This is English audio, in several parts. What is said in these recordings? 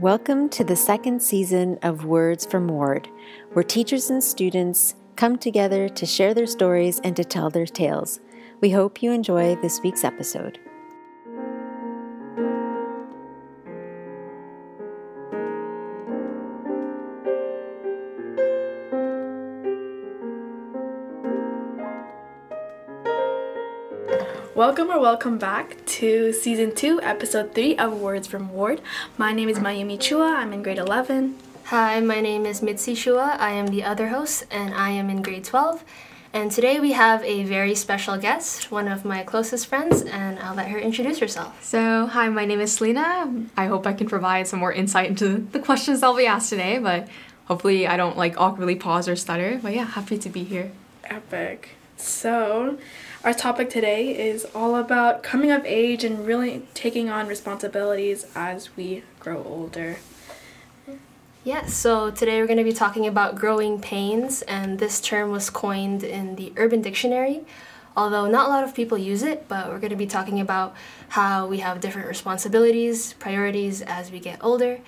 Welcome to the second season of Words from Ward, where teachers and students come together to share their stories and to tell their tales. We hope you enjoy this week's episode. Welcome or welcome back to season two, episode three of Words from Ward. My name is Mayumi Chua. I'm in grade 11. Hi, my name is Mitzi Chua. I am the other host, and I am in grade 12. And today we have a very special guest, one of my closest friends, and I'll let her introduce herself. So, hi, my name is Selena. I hope I can provide some more insight into the questions I'll be asked today, but hopefully I don't like awkwardly pause or stutter. But yeah, happy to be here. Epic. So, our topic today is all about coming of age and really taking on responsibilities as we grow older. Yes, so today we're going to be talking about growing pains, and this term was coined in the Urban Dictionary. Although not a lot of people use it, but we're going to be talking about how we have different responsibilities, priorities as we get older.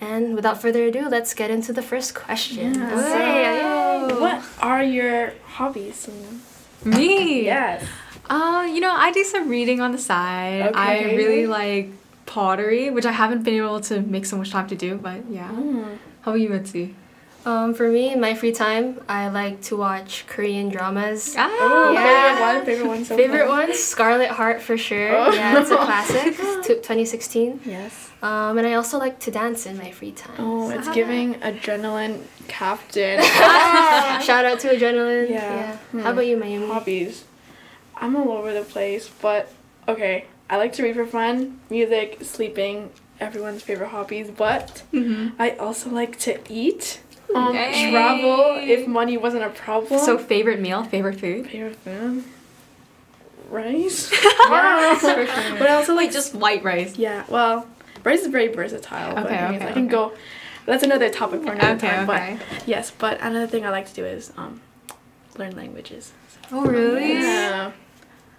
And without further ado, let's get into the first question. Yeah, so, what are your hobbies? Me? Yes. Uh, you know, I do some reading on the side. Okay. I really like pottery, which I haven't been able to make so much time to do, but yeah. Mm. How about you, Mitzi? Um, for me, in my free time, I like to watch Korean dramas. Ah, Oh, Yeah. favorite one, favorite one so Favorite far. one, Scarlet Heart for sure. Oh. Yeah, it's a classic. T- 2016. Yes. Um, and I also like to dance in my free time. Oh, it's giving adrenaline captain. Shout out to Adrenaline. Yeah. Hmm. How about you, Mayumi? Hobbies. I'm all over the place, but okay. I like to read for fun, music, sleeping, everyone's favorite hobbies, but Mm-hmm. I also like to eat. Um, travel if money wasn't a problem. So, favorite meal, favorite food? favorite food, rice. For but also like just white rice. yeah. Well, rice is very versatile. but Okay, I, mean, okay, I can okay. go. That's another topic for another Okay, time. okay. But yes, but another thing I like to do is um, learn languages. Oh, really? Yeah.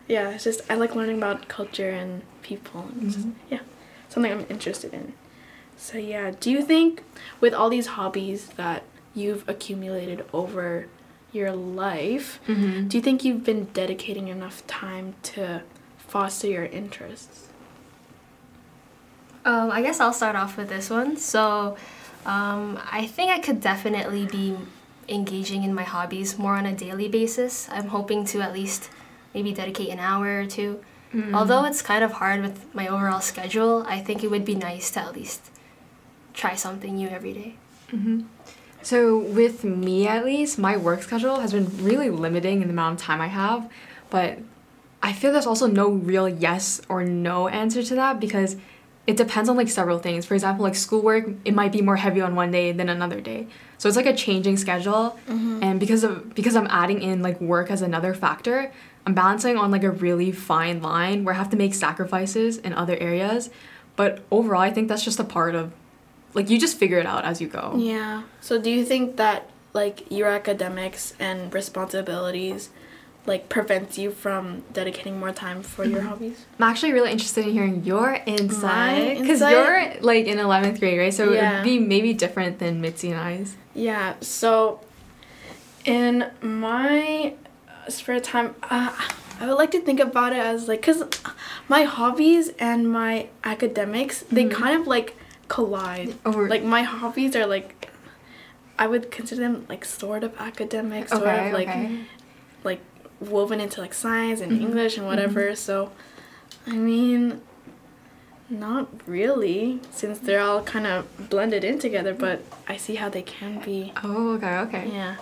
Yeah, it's just I like learning about culture and people and just, Mhm. yeah, something I'm interested in. So yeah, do you think with all these hobbies that you've accumulated over your life, Mm-hmm. do you think you've been dedicating enough time to foster your interests? Um, I guess I'll start off with this one. So, um, I think I could definitely be engaging in my hobbies more on a daily basis. I'm hoping to at least maybe dedicate an hour or 2 Mm-hmm. Although it's kind of hard with my overall schedule, I think it would be nice to at least try something new every day. hmm So with me at least, my work schedule has been really limiting in the amount of time I have, but I feel there's also no real yes or no answer to that because it depends on like several things. For example, like schoolwork, it might be more heavy on one day than another day. So it's like a changing schedule, and because of because I'm adding in like work as another factor, I'm balancing on like a really fine line where I have to make sacrifices in other areas. But overall, I think that's just a part of like you just figure it out as you go. Yeah. So do you think that like your academics and responsibilities like prevents you from dedicating more time for your hobbies? I'm actually really interested in hearing your insight because you're like in 11th grade, right? So Yeah. it'd be maybe different than Mitzi and I's. Yeah. So in my spare time, uh, I would like to think about it as like cuz my hobbies and my academics, they Mhm. kind of like collide. Or Like my hobbies are like I would consider them like sort of academic, sort okay, of like okay. like woven into like science and Mhm. English and whatever. So, I mean, not really, since they're all kind of blended in together. But I see how they can be. Oh, okay, okay. Yeah.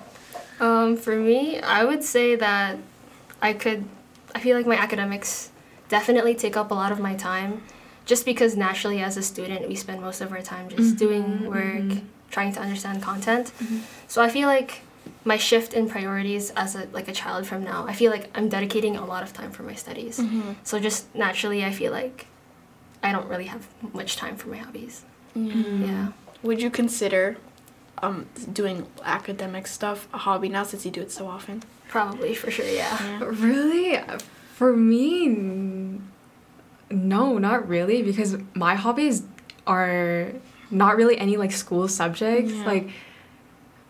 Um, for me, I would say that I could, I feel like my academics definitely take up a lot of my time just because naturally as a student we spend most of our time just Mhm, doing work, mhm. trying to understand content. So I feel like my shift in priorities as a like a child from now, I feel like I'm dedicating a lot of time for my studies. Mm-hmm. So just naturally I feel like I don't really have much time for my hobbies. Yeah. Would you consider um doing academic stuff a hobby now since you do it so often? Probably for sure, yeah. Really? For me, n- no, not really, because my hobbies are not really any like school subjects. Yeah. Like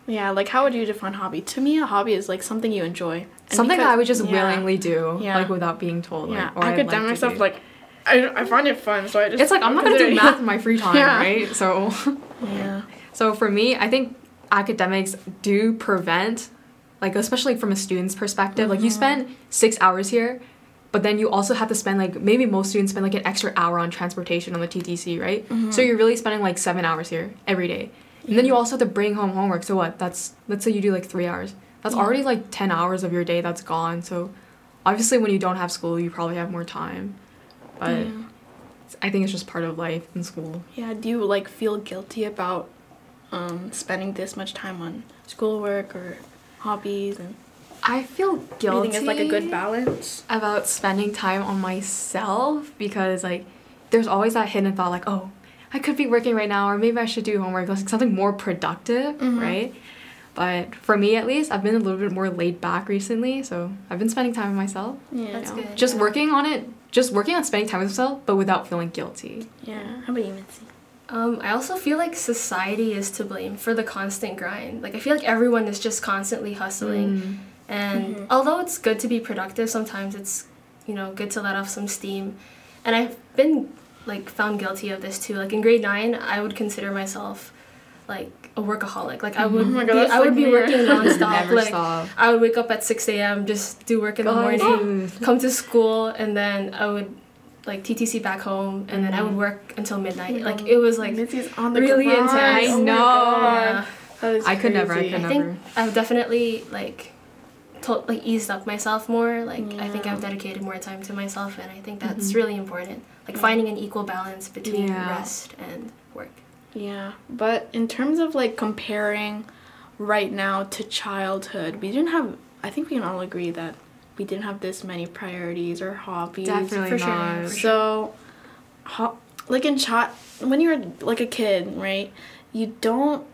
Yeah, like how would you define hobby? To me, a hobby is like something you enjoy. And something that I would just yeah, willingly do, Yeah. like without being told. Like, Yeah, or I could like stuff do. like I, I find it fun, so I just It's like I'm not gonna do math in my free time, Yeah. right? So Yeah. So for me, I think academics do prevent, like especially from a student's perspective, like you Mhm. spend six hours here, but then you also have to spend like maybe most students spend like an extra hour on transportation on the TTC, right? Mhm. So you're really spending like seven hours here every day, and then you also have to bring home homework. So what? That's let's say you do like three hours. That's Yeah. already like ten hours of your day that's gone. So obviously, when you don't have school, you probably have more time, but yeah. I think it's just part of life in school. Yeah, do you like feel guilty about um, spending this much time on schoolwork or hobbies and I feel do you guilty. think it's like a good balance? about spending time on myself because like there's always that hidden thought like oh I could be working right now or maybe I should do homework like something more productive Mhm. right but for me at least I've been a little bit more laid back recently so I've been spending time with myself Yeah. That's you know? good, just yeah. working on it just working on spending time with myself but without feeling guilty Yeah. How about you, Mitzi? Um, I also feel like society is to blame for the constant grind. Like I feel like everyone is just constantly hustling, Mm. And Mhm. although it's good to be productive, sometimes it's you know good to let off some steam. And I've been like found guilty of this too. Like in grade nine, I would consider myself like a workaholic. Like I mm-hmm. would, Oh God, be, that's I would be me. working nonstop. never like stop I would wake up at six a.m. just do work in the morning, come to school, and then I would like TTC back home, and then I would mm-hmm. work until midnight. Mm-hmm. Like it was like on the really grind. intense. Oh I know. Yeah. That is I could never, I crazy. could I never. think I've definitely like told like eased up myself more. Like I think I've dedicated more time to myself, and I think that's Mhm. really important. Like Yeah. finding an equal balance between Yeah. rest and work. Yeah, but in terms of like comparing right now to childhood, we didn't have. I think we can all agree that we didn't have this many priorities or hobbies. definitely For sure, not for sure. So, ho- like in chat, when you're like a kid, right? You don't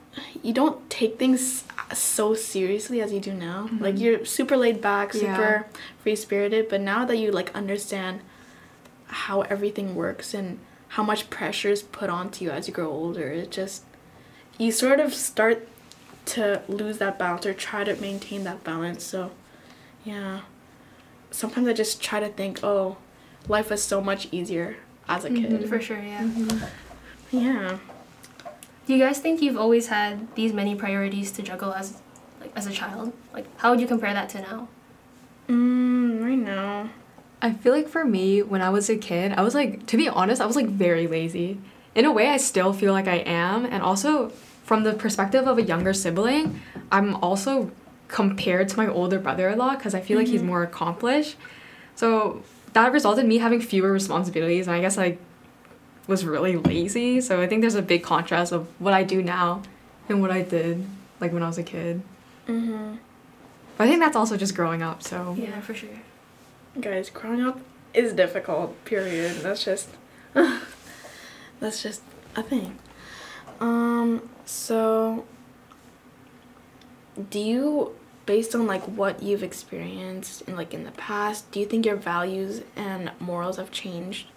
you don't take things so seriously as you do now. Like Mhm. you're super laid back, Yeah. super free spirited. But now that you like understand how everything works and how much pressure is put onto you as you grow older, it just you sort of start to lose that balance or try to maintain that balance. So, yeah. Sometimes I just try to think, oh, life was so much easier as a kid. Mhm. For sure, yeah. Yeah. Do you guys think you've always had these many priorities to juggle as like as a child? Like how would you compare that to now? Mm, right now. I feel like for me, when I was a kid, I was like, to be honest, I was like very lazy. In a way, I still feel like I am. And also, from the perspective of a younger sibling, I'm also compared to my older brother a lot because I feel like he's Mhm. more accomplished. So that resulted in me having fewer responsibilities. And I guess I was really lazy. So I think there's a big contrast of what I do now and what I did like when I was a kid. Mm-hmm. But I think that's also just growing up. So Yeah, for sure. Guys, growing up is difficult, period. That's just that's just a thing. Um, so do you based on like what you've experienced in like in the past, do you think your values and morals have changed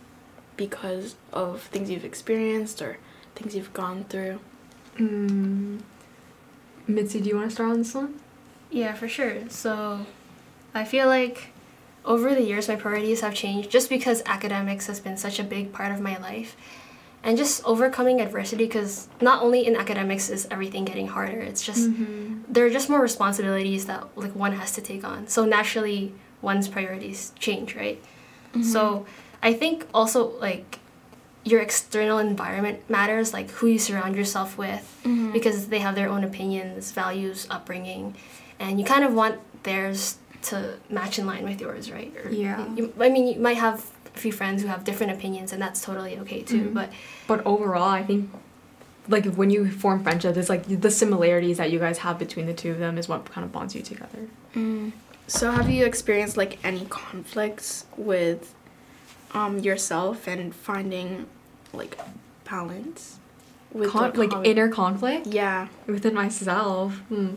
because of things you've experienced or things you've gone through? Mm. Mitzi, do you want to start on this one? Yeah, for sure. So I feel like over the years my priorities have changed just because academics has been such a big part of my life. And just overcoming adversity because not only in academics is everything getting harder, it's just there are just more responsibilities that like one has to take on. So naturally one's priorities change, right? So I think also like your external environment matters, like who you surround yourself with Mhm. because they have their own opinions, values, upbringing, and you kind of want theirs to match in line with yours, right? Or Yeah. You, I mean, you might have a few friends who have different opinions, and that's totally okay too. Mhm. But But overall, I think like when you form friendships, it's like the similarities that you guys have between the two of them is what kind of bonds you together. Mm. So have you experienced like any conflicts with um yourself and finding like balance with Con- like how- inner conflict yeah within myself. Hmm.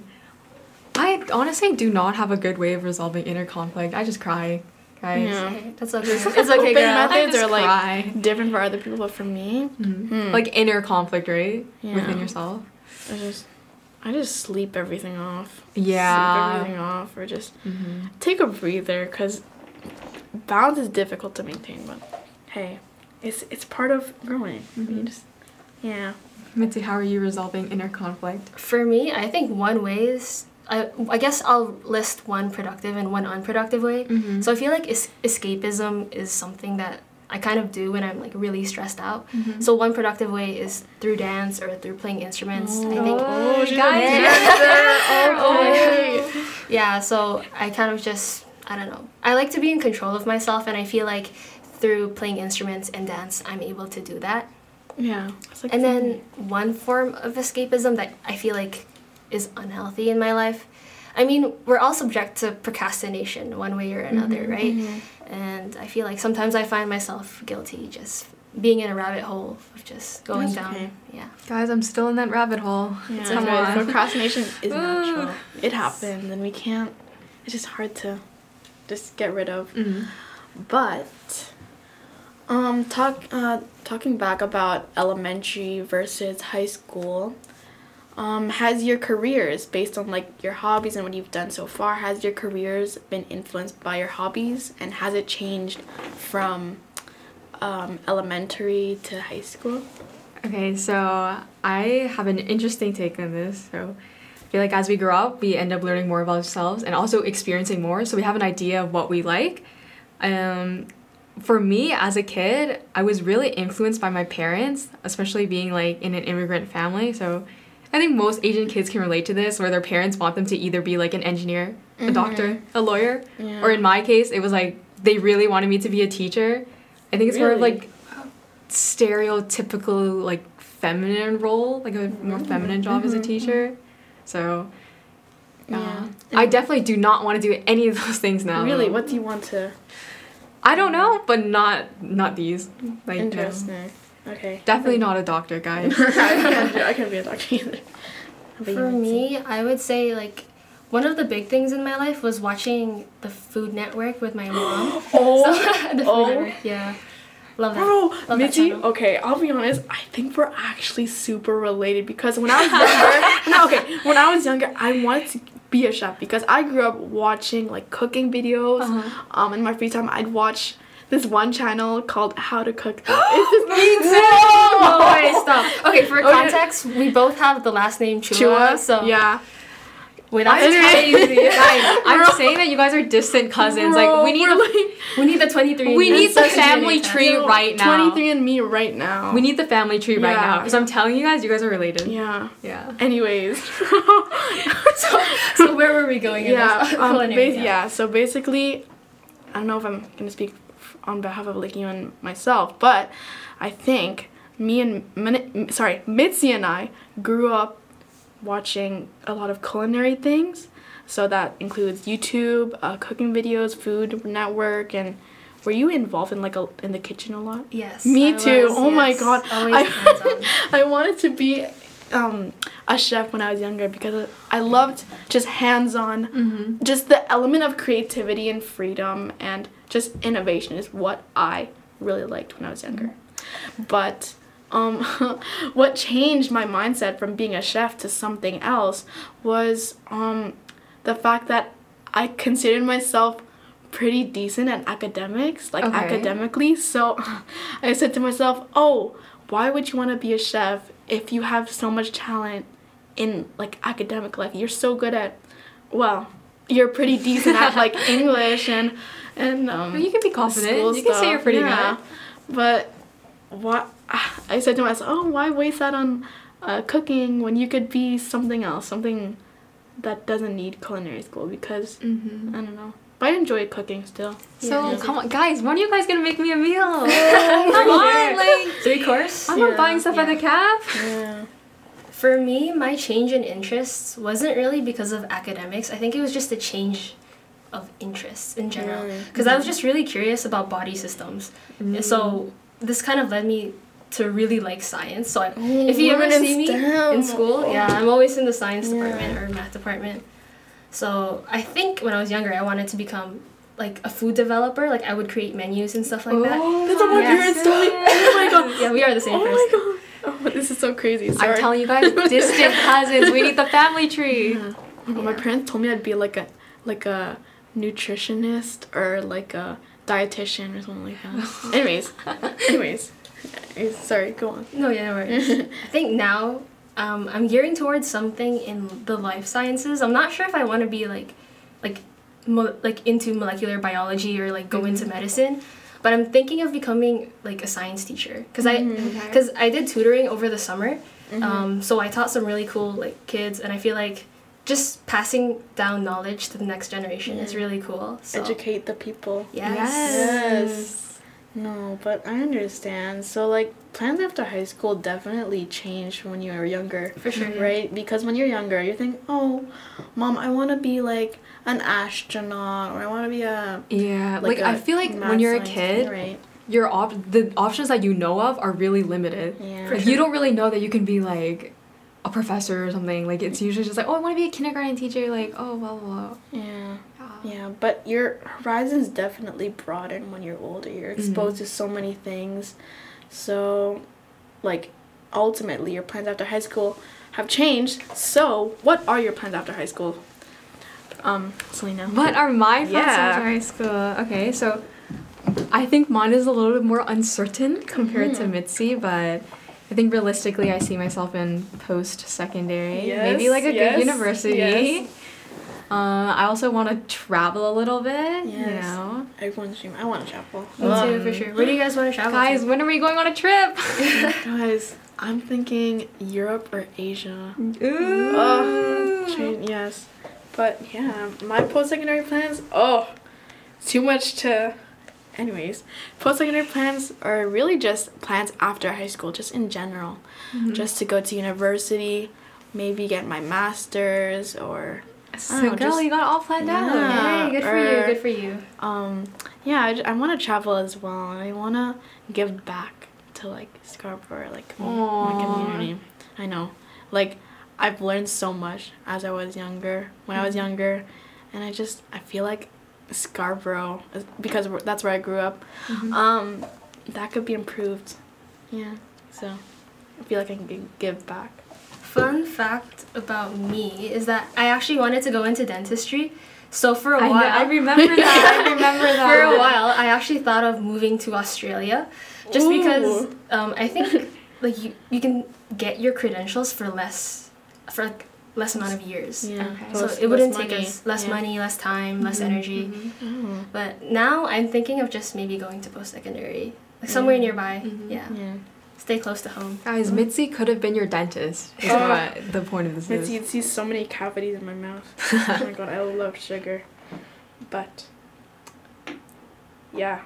I honestly do not have a good way of resolving inner conflict. I just cry. guys. Yeah. That's okay. It's okay, Coping girl. methods are like cry. different for other people, but for me, Mhm. Hmm. Like inner conflict, right? Yeah. Within yourself. I just I just sleep everything off. Yeah. Sleep everything off, or just Mm-hmm. take a breather, cause balance is difficult to maintain. But hey, it's it's part of growing. You Mhm. just yeah. Mitzi, how are you resolving inner conflict? For me, I think one way is I, I guess I'll list one productive and one unproductive way. Mm-hmm. So I feel like es- escapism is something that I kind of do when I'm like really stressed out. Mm-hmm. So one productive way is through dance or through playing instruments. I think Oh, she's a guys, dancer. Oh my yeah, so I kind of just I don't know. I like to be in control of myself and I feel like through playing instruments and dance I'm able to do that. Yeah. Like And then one form of escapism that I feel like is unhealthy in my life. I mean, we're all subject to procrastination one way or mm-hmm, another, right? Mm-hmm. And I feel like sometimes I find myself guilty just being in a rabbit hole of just going That's down. okay. Yeah. Guys, I'm still in that rabbit hole. Yeah, Come guys, on. procrastination is Ooh. natural. It happens, and we can't. It's just hard to just get rid of. Mm-hmm. But um, talk uh, talking back about elementary versus high school. Um, has your careers based on like your hobbies and what you've done so far has your careers been influenced by your hobbies and has it changed from um, elementary to high school Okay, so I have an interesting take on this. So feel like as we grow up, we end up learning more about ourselves and also experiencing more. So we have an idea of what we like. Um, for me as a kid, I was really influenced by my parents, especially being like in an immigrant family. So I think most Asian kids can relate to this, where their parents want them to either be like an engineer, a mm-hmm. doctor, a lawyer, Yeah. or in my case, it was like they really wanted me to be a teacher. I think it's more of like stereotypical like feminine role, like a more mm-hmm. feminine job as a mm-hmm. teacher. So yeah. Uh, yeah. I definitely do not want to do any of those things now. really what do you want to I don't know, but not not these. Like no. interesting okay Definitely not a doctor, guys. I can't, do, I can't be a doctor either How about you, For Mitzi? me, I would say like one of the big things in my life was watching the Food Network with my mom. oh the Food Oh. Network, yeah. Love that. Bro, Love Mitzi, channel. okay, I'll be honest, I think we're actually super related because when I was younger, no, okay, when I was younger, I wanted to be a chef because I grew up watching like cooking videos. Uh-huh. Um, in my free time, I'd watch this one channel called How to Cook. it's this No, wait, stop. Okay, for Okay. context, we both have the last name Chua, Chua, so yeah. I- telling you, guys, I'm saying that you guys are distant cousins. like we need Bro, a, like we need the 23. We need the That's family tree right now. 23andMe right now. we need the family tree right Yeah. now because I'm telling you guys, you guys are related. Yeah. Yeah. Anyways. So, so where were we going? yeah, um, bas- yeah. So basically, I don't know if I'm gonna speak on behalf of Licky and myself, but I think me and sorry Mitzi and I grew up watching a lot of culinary things. So that includes YouTube, uh, cooking videos, Food Network, and were you involved in like a, in the kitchen a lot? Yes. Me I too. was, oh my god. I. I wanted to be um, a chef when I was younger because I loved just hands on, Mm-hmm. just the element of creativity and freedom and just innovation is what I really liked when I was younger. But um, what changed my mindset from being a chef to something else was um, the fact that I considered myself pretty decent at academics, like Okay. academically. So I said to myself, "Oh, why would you want to be a chef if you have so much talent in like academic life? You're so good at well, you're pretty decent at like English and and um Well, you can be confident. You can say you're pretty yeah. But what I said to myself, "Oh, why waste that on uh, cooking when you could be something else, something that doesn't need culinary school?" Because. Mm-hmm. I don't know, but I enjoy cooking still. So Yeah. come on, guys. When are you guys gonna make me a meal? come on, like Three course. I'm Yeah. not buying stuff at the calf. Yeah. For me, my change in interests wasn't really because of academics. I think it was just a change of interests in general. Because I was just really curious about body systems. And So this kind of led me to really like science. So I, oh, if you ever see me STEM. in school, yeah, I'm always in the science Yeah. department or math department. So I think when I was younger, I wanted to become like a food developer. Like I would create menus and stuff like that. Oh, That's what my Yes. parents told me. Oh my god. Yeah, we are the same Oh person. my god. Oh, this is so crazy. Sorry. I'm telling you guys, distant cousins. We need the family tree. Well, my parents told me I'd be like a like a nutritionist or like a dietitian or something like that. anyways, anyways, Anyways, sorry. Go on. No, yeah, no worries. I think now um, I'm gearing towards something in the life sciences. I'm not sure if I want to be like, like, mo- like into molecular biology or like go into medicine, but I'm thinking of becoming like a science teacher because I, because I did tutoring over the summer, um, so I taught some really cool like kids, and I feel like just passing down knowledge to the next generation is really cool. So Educate the people. yes. Yes. No, but I understand. So like plans after high school definitely changed when you were younger. For sure, yeah. Right? Because when you're younger, you think, "Oh, mom, I want to be like an astronaut or I want to be a Yeah, like, I a feel like when you're a science kid, right? your op- the options that you know of are really limited. Yeah. Like you don't really know that you can be like a professor or something. Like it's usually just like, oh, I want to be a kindergarten teacher. Like, oh, blah blah. blah. Yeah. Yeah. But your horizons definitely broaden when you're older. You're exposed to so many things. So, like, ultimately, your plans after high school have changed. So, what are your plans after high school? Um, Selena. What are my plans Yeah. after high school? Okay, so I think mine is a little bit more uncertain compared to Mitzi, but I think realistically, I see myself in post secondary, maybe like a yes, good university. yes. Uh, I also want to travel a little bit. You Yes. know, Everyone's dream. I want to travel. Me too, for sure. Where do you guys want to travel? guys, to? when are we going on a trip? Guys, I'm thinking Europe or Asia. Ooh. Oh, train, yes. But yeah, my post secondary plans, oh, too much to. Anyways, post secondary plans are really just plans after high school, just in general. Just to go to university, maybe get my master's or. So, I know, girl, just- you got it all planned out. Yeah. Hey, good for or- you. Good for you. Um, yeah, I want to travel as well. I want to give back to like Scarborough, like my, my community. I know, like I've learned so much as I was younger. When I was younger, and I just I feel like Scarborough because that's where I grew up. Um, that could be improved. Yeah, so I feel like I can give back. Fun fact about me is that I actually wanted to go into dentistry. So for a I, know, while, I remember that. I remember that. for a while, I actually thought of moving to Australia, just because um, I think like you you can get your credentials for less for like less amount of years. Yeah, Okay. So less- it wouldn't take money. us less Yeah. money, less time, less mm-hmm. energy. Mm-hmm. Oh. But now I'm thinking of just maybe going to post secondary, like somewhere Yeah. nearby. Mhm. Yeah, Yeah. stay close to home. Guys, mm-hmm. Mitzi could have been your dentist. Is Oh. what the point of this It's, is. you'd see so many cavities in my mouth. oh my god, I love sugar. But, yeah.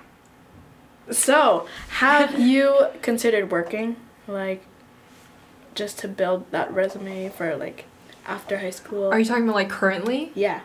So, have you considered working? Like, just to build that resume for, like, after high school? Are you talking about like currently? Yeah.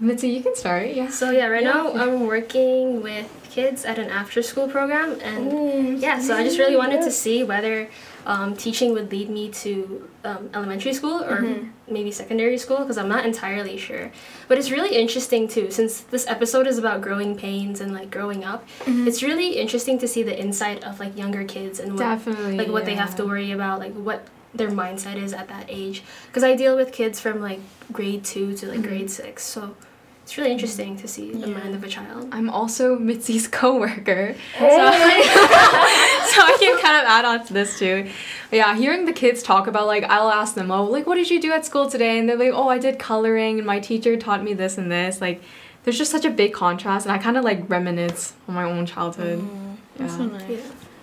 Mitzi, you can start. Yeah. So yeah, right Yeah. now I'm working with kids at an after-school program, and Mm, yeah, so I just really wanted to see whether um, teaching would lead me to um, elementary school or Mhm. maybe secondary school because I'm not entirely sure. But it's really interesting too, since this episode is about growing pains and like growing up. Mhm. It's really interesting to see the insight of like younger kids and what Definitely. like what they have to worry about, like what their mindset is at that age. Because I deal with kids from like grade two to like grade six, so it's really interesting to see the Yeah. mind of a child. I'm also Mitzi's coworker. Hey. So, so I can kind of add on to this too. But yeah, hearing the kids talk about like I'll ask them, oh, like what did you do at school today? And they're like, oh, I did coloring, and my teacher taught me this and this. Like, there's just such a big contrast, and I kind of like reminisce on my own childhood. Mm, that's so nice. Yeah.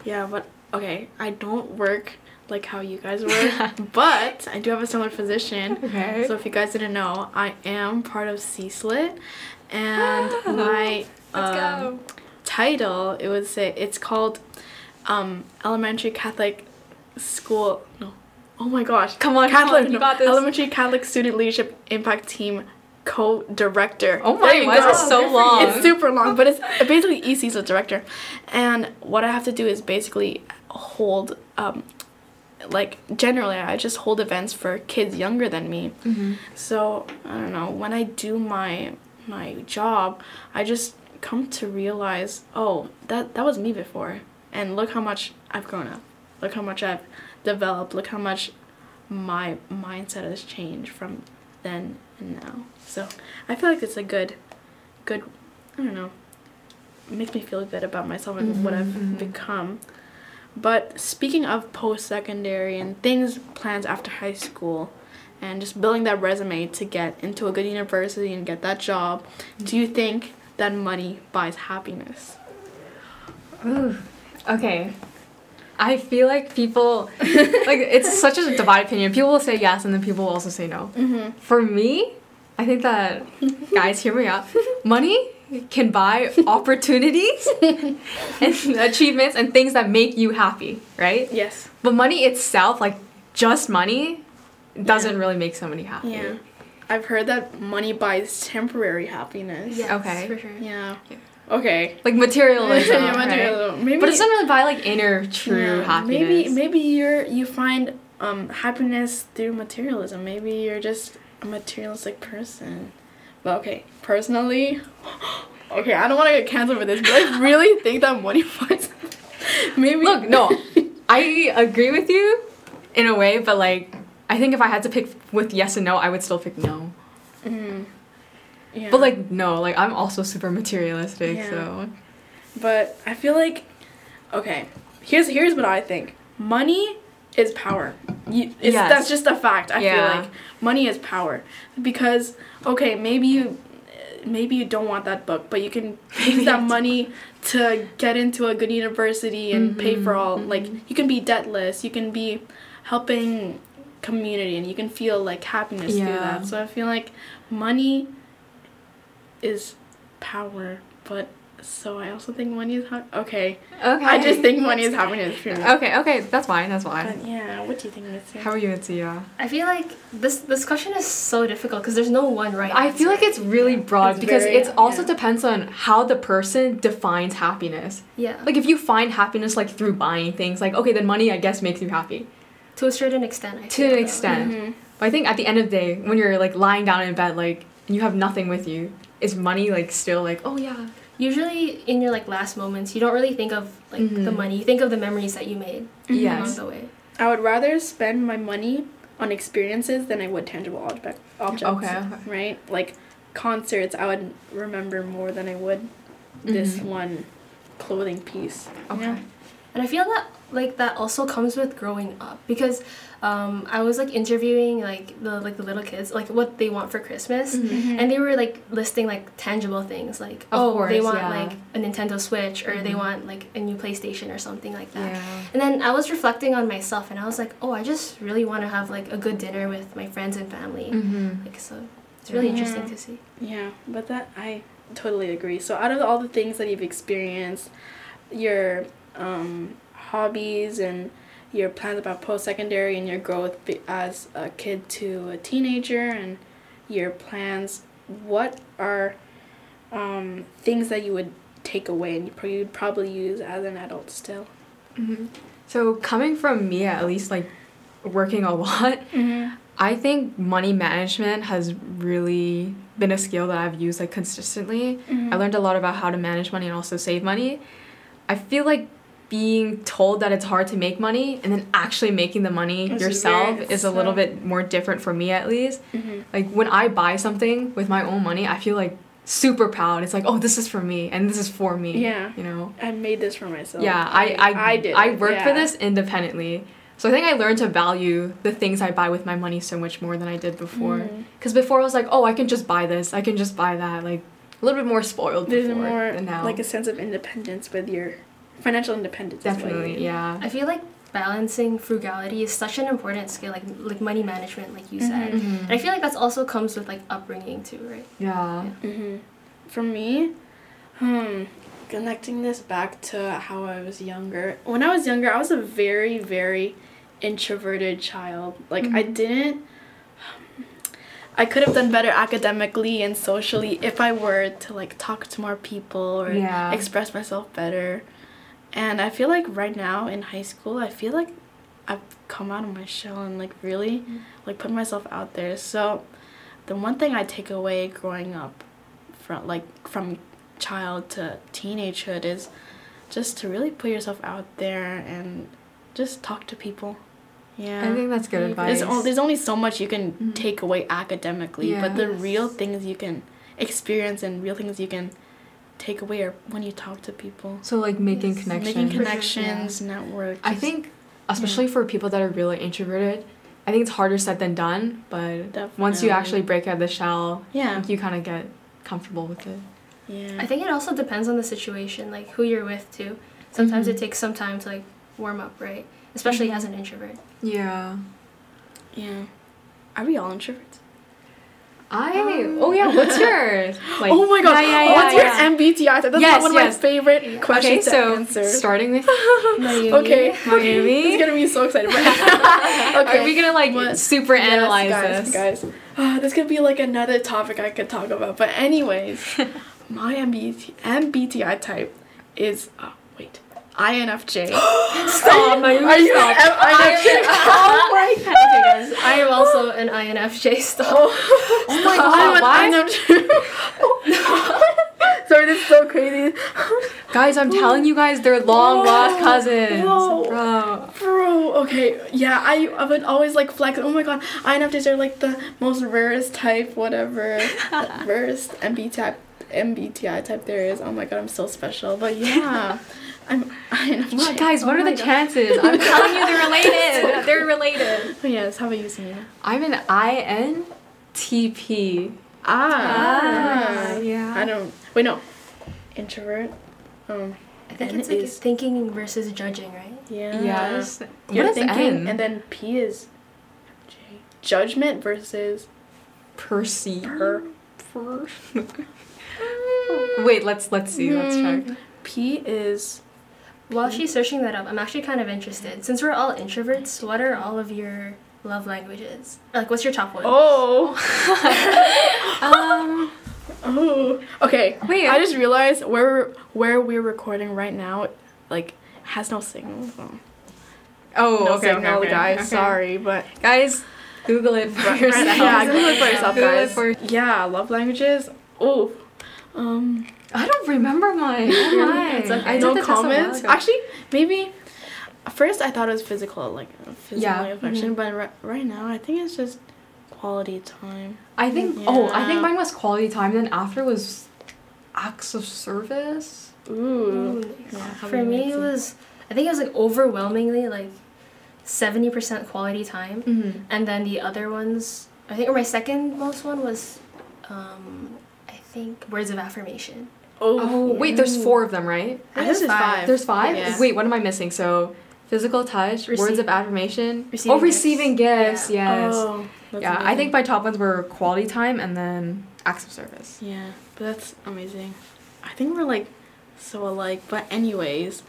Yeah, but okay, I don't work like how you guys were, but I do have a similar position. Okay. So if you guys didn't know, I am part of CSLIT, and my um, title it would say it's called um, Elementary Catholic School. No, oh my gosh, Come on, come on, you no, got this. Elementary Catholic Student Leadership Impact Team co-director. Oh my, you is it so long? It's super long, but it's basically EC's a director, and what I have to do is basically hold, um, like generally I just hold events for kids younger than me. Mhm. So I don't know when I do my my job, I just come to realize, oh, that that was me before, and look how much I've grown up. Look how much I've developed. Look how much my mindset has changed from then and now. So I feel like it's a good, good, I don't know, makes me feel good about myself and what I've mhm. become. But speaking of post secondary and things, plans after high school, and just building that resume to get into a good university and get that job, do you think that money buys happiness? Ooh. Okay. I feel like people like it's such a divided opinion. People will say yes and then people will also say no. Mm-hmm. For me, I think that guys, hear me out. Money can buy opportunities and achievements and things that make you happy, right? Yes. But money itself, like just money, doesn't Yeah. really make somebody happy. Yeah. I've heard that money buys temporary happiness. Yes, Okay. for sure. Yeah. Yeah. Okay. Like materialism, Yeah, right? materialism. Maybe, But it doesn't really buy like inner true yeah, happiness. Maybe maybe you're you find um happiness through materialism. Maybe you're just a materialistic person. But okay, personally, okay, I don't want to get canceled for this, but I really think that money buys. maybe Look, no, I agree with you in a way, but like, I think if I had to pick with yes and no, I would still pick no. Mm. Yeah. But like, no, like I'm also super materialistic, Yeah. so But I feel like, okay, here's here's what I think. Money is power. You, it's, Yes. That's just a fact. I Yeah. feel like money is power because okay, maybe you maybe you don't want that book, but you can use that money to get into a good university and pay for all. Like you can be debtless. You can be helping community, and you can feel like happiness through that. So I feel like money is power, but so I also think money is ha- okay. okay. I just think money is happiness for me. Okay, okay, that's fine, that's fine. But yeah, what do you think, Mitsu? How are you, Itziya? I feel like this this question is so difficult because there's no one right. I feel like it's really broad It's because it also yeah. depends on how the person defines happiness. yeah, Like if you find happiness like through buying things, like okay, then money I guess makes you happy. to a certain extent. I To feel, an though. extent. Mhm. But I think at the end of the day, when you're like lying down in bed, like and you have nothing with you, is money like still like oh yeah Usually, in your like last moments, you don't really think of like the Mhm. money. You think of the memories that you made Yes. along the way. I would rather spend my money on experiences than I would tangible object objects. Okay, okay. Right? Like concerts, I would remember more than I would this Mhm. one clothing piece. Okay. know? And I feel that like that also comes with growing up because um, I was like interviewing like the like the little kids like what they want for Christmas. Mhm. And they were like listing like tangible things like Of oh they want yeah. like a Nintendo Switch or they Mhm. want like a new PlayStation or something like that. Yeah. And then I was reflecting on myself and I was like, oh, I just really want to have like a good dinner with my friends and family. Mm-hmm. Like so it's really Yeah. interesting to see. Yeah, but that I totally agree. So out of all the things that you've experienced, your um, hobbies and your plans about post secondary and your growth as a kid to a teenager and your plans, what are um, things that you would take away and you'd probably use as an adult still? Mm-hmm. So coming from me, at least like working a lot, Mm-hmm. I think money management has really been a skill that I've used like consistently. I learned a lot about how to manage money and also save money. I feel like being told that it's hard to make money and then actually making the money It's yourself is a little bit more different for me at least. Mm-hmm. Like when I buy something with my own money, I feel like super proud. It's like, oh, this is for me and this is for me. Yeah. You know? I made this for myself. Yeah, I I I did. I worked for this independently. So I think I learned to value the things I buy with my money so much more than I did before. Mhm. Because before I was like, oh, I can just buy this, I can just buy that. Like a little bit more spoiled There's before more than now. like a sense of independence with your financial independence. is what you Definitely, yeah. I feel like balancing frugality is such an important skill, like like money management, like you said. Mhm. Mhm. And I feel like that's also comes with like upbringing too, right? Yeah. hmm For me, hmm, connecting this back to how I was younger. When I was younger, I was a very, very introverted child. Like I Mhm. didn't. I could have done better academically and socially if I were to like talk to more people or Yeah. express myself better. And I feel like right now in high school, I feel like I've come out of my shell and like really like put myself out there. So the one thing I take away growing up from like from child to teenagehood is just to really put yourself out there and just talk to people. Yeah. I think that's good advice. There's, o- there's only so much you can Mhm. take away academically, Yeah. but the real things you can experience and real things you can take away or when you talk to people. so like making Yes. connections. Making For sure, connections, network. I think, especially for people that are really introverted, I think it's harder said than done. But once you actually break out of the shell, Yeah. you kind of get comfortable with it. Yeah. I think it also depends on the situation, like who you're with too. Sometimes Mhm. it takes some time to like warm up, right? Especially as an introvert. Yeah. Yeah. Are we all introverts? I. Um, oh yeah. What's yours? Like, oh my god. Yeah, yeah, What's yeah. your MBTI? That's Yes, one of yes. my favorite questions Okay, so to answer. starting with okay. Mayumi. It's gonna be so excited. But Are we gonna like But- super Yes, analyze guys, this? guys. Uh, this could be like another topic I could talk about. But anyways, my MBT- MBTI type is uh, INFJ. Stop! Are you, are you stop. M- INFJ? oh my god. okay, guys, I am also an INFJ. Stop. Oh, Oh my I'm god! an INFJ. Sorry, this is so crazy. Guys, I'm telling you guys, they're long lost cousins. whoa. Bro. Bro, okay, yeah, I, I would always like flex. Oh my god, INFJs are like the most rarest type, whatever, rarest MBTI, MBTI type there is. Oh my god, I'm so special. But yeah, I'm INFJ. Well, guys, what Oh are the God. chances? I'm telling you, they're related. they're related. Oh yes, how about you, Selena? I'm an INTP. Ah, yeah. I don't. Wait, no, introvert. Um, I think N it's like is- thinking versus judging, right? yeah. Yes. You're what is thinking, N? and then P is J. Judgment versus Perceive. per. Per- Wait, let's let's see. Let's Hmm. check. P is While she's searching that up, I'm actually kind of interested. Since we're all introverts, what are all of your love languages? Like, what's your top one? oh Um. oh okay. Wait. I just realized where where we're recording right now, like has no signal. So. Oh, no okay, signal, okay, okay, guys. okay. Sorry, but Guys, Google it for yourself. yeah, Google it for yourself, Google it guys. for- yeah, love languages. Oh, um, I don't remember mine. Why? It's okay. I did no the test a while comments. Actually, maybe. First, I thought it was physical, like physical Yeah, affection, but ri- right now, I think it's just quality time. I think. Oh, I think mine was quality time. Then after was acts of service. Ooh. Ooh, Yeah, For me, it was, I think it was like overwhelmingly like 70% quality time. Mm-hmm. And then the other ones, I think or my second most one was, um, I think, words of affirmation. Oh wait, there's four of them, right? I guess it's five. There's five. Yeah. Wait, what am I missing? So, physical touch, words of affirmation. Receiving oh, receiving gifts. Yeah. Yes. Oh, that's yeah, I think my top ones were quality time and then acts of service. Yeah, but that's amazing. I think we're like so alike. But anyways,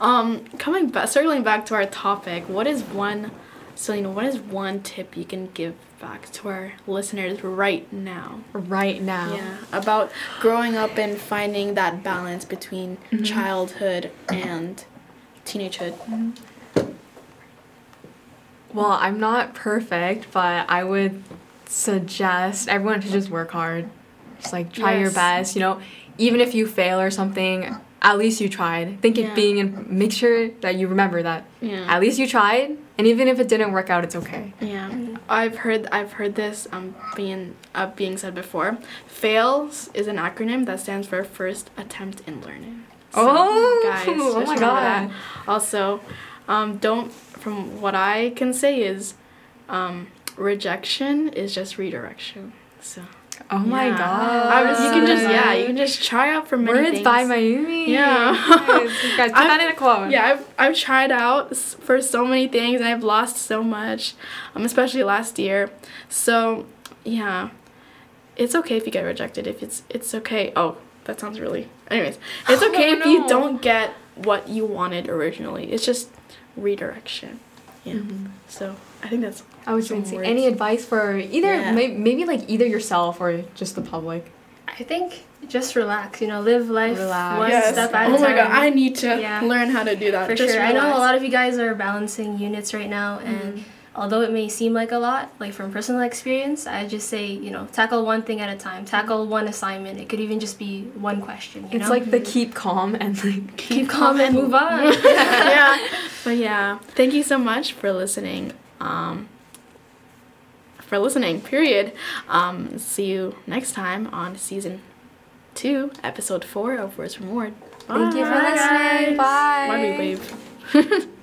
um, coming back, circling back to our topic, what is one, Selena? What is one tip you can give back to our listeners right now? Right now. Yeah, about growing up and finding that balance between Mhm. childhood and teenagehood. Well, I'm not perfect, but I would suggest everyone to just work hard. Just like try your best, you know, even if you fail or something, at least you tried. Think Yeah. it being and make sure that you remember that Yeah. at least you tried, and even if it didn't work out, it's okay. Yeah, I've heard I've heard this um being uh, being said before. FAILS is an acronym that stands for First Attempt in Learning. Oh, guys, oh my God. that. Also, um, don't from what I can say is, um, rejection is just redirection. So Oh my yeah. god. I was, you can just yeah you can just try out for many Words things. by Mayumi. Yeah. Guys, guys, put I've- that in a quote. Yeah, I've, I've tried out for so many things and I've lost so much, um, especially last year. So, yeah, it's okay if you get rejected. If it's it's okay. Oh, that sounds really. Anyways, it's Oh, okay if you don't get what you wanted originally. It's just redirection. Yeah. Mhm. So I think that's I was going to say words. any advice for either Yeah. may- maybe like either yourself or just the public. I think just relax, you know, live life Relax. one Yes. step at a oh my god, I need to Yeah. learn how to do that. For Just sure. I know a lot of you guys are balancing units right now, and although it may seem like a lot, like from personal experience, I just say, you know, tackle one thing at a time, tackle one assignment. It could even just be one question. You It's know? like the keep calm and like keep calm and move on. yeah. But yeah, thank you so much for listening. Um, for listening, period. Um, see you next time on season two, episode four of Words from Ward. Thank you for listening. guys. Bye. Wave?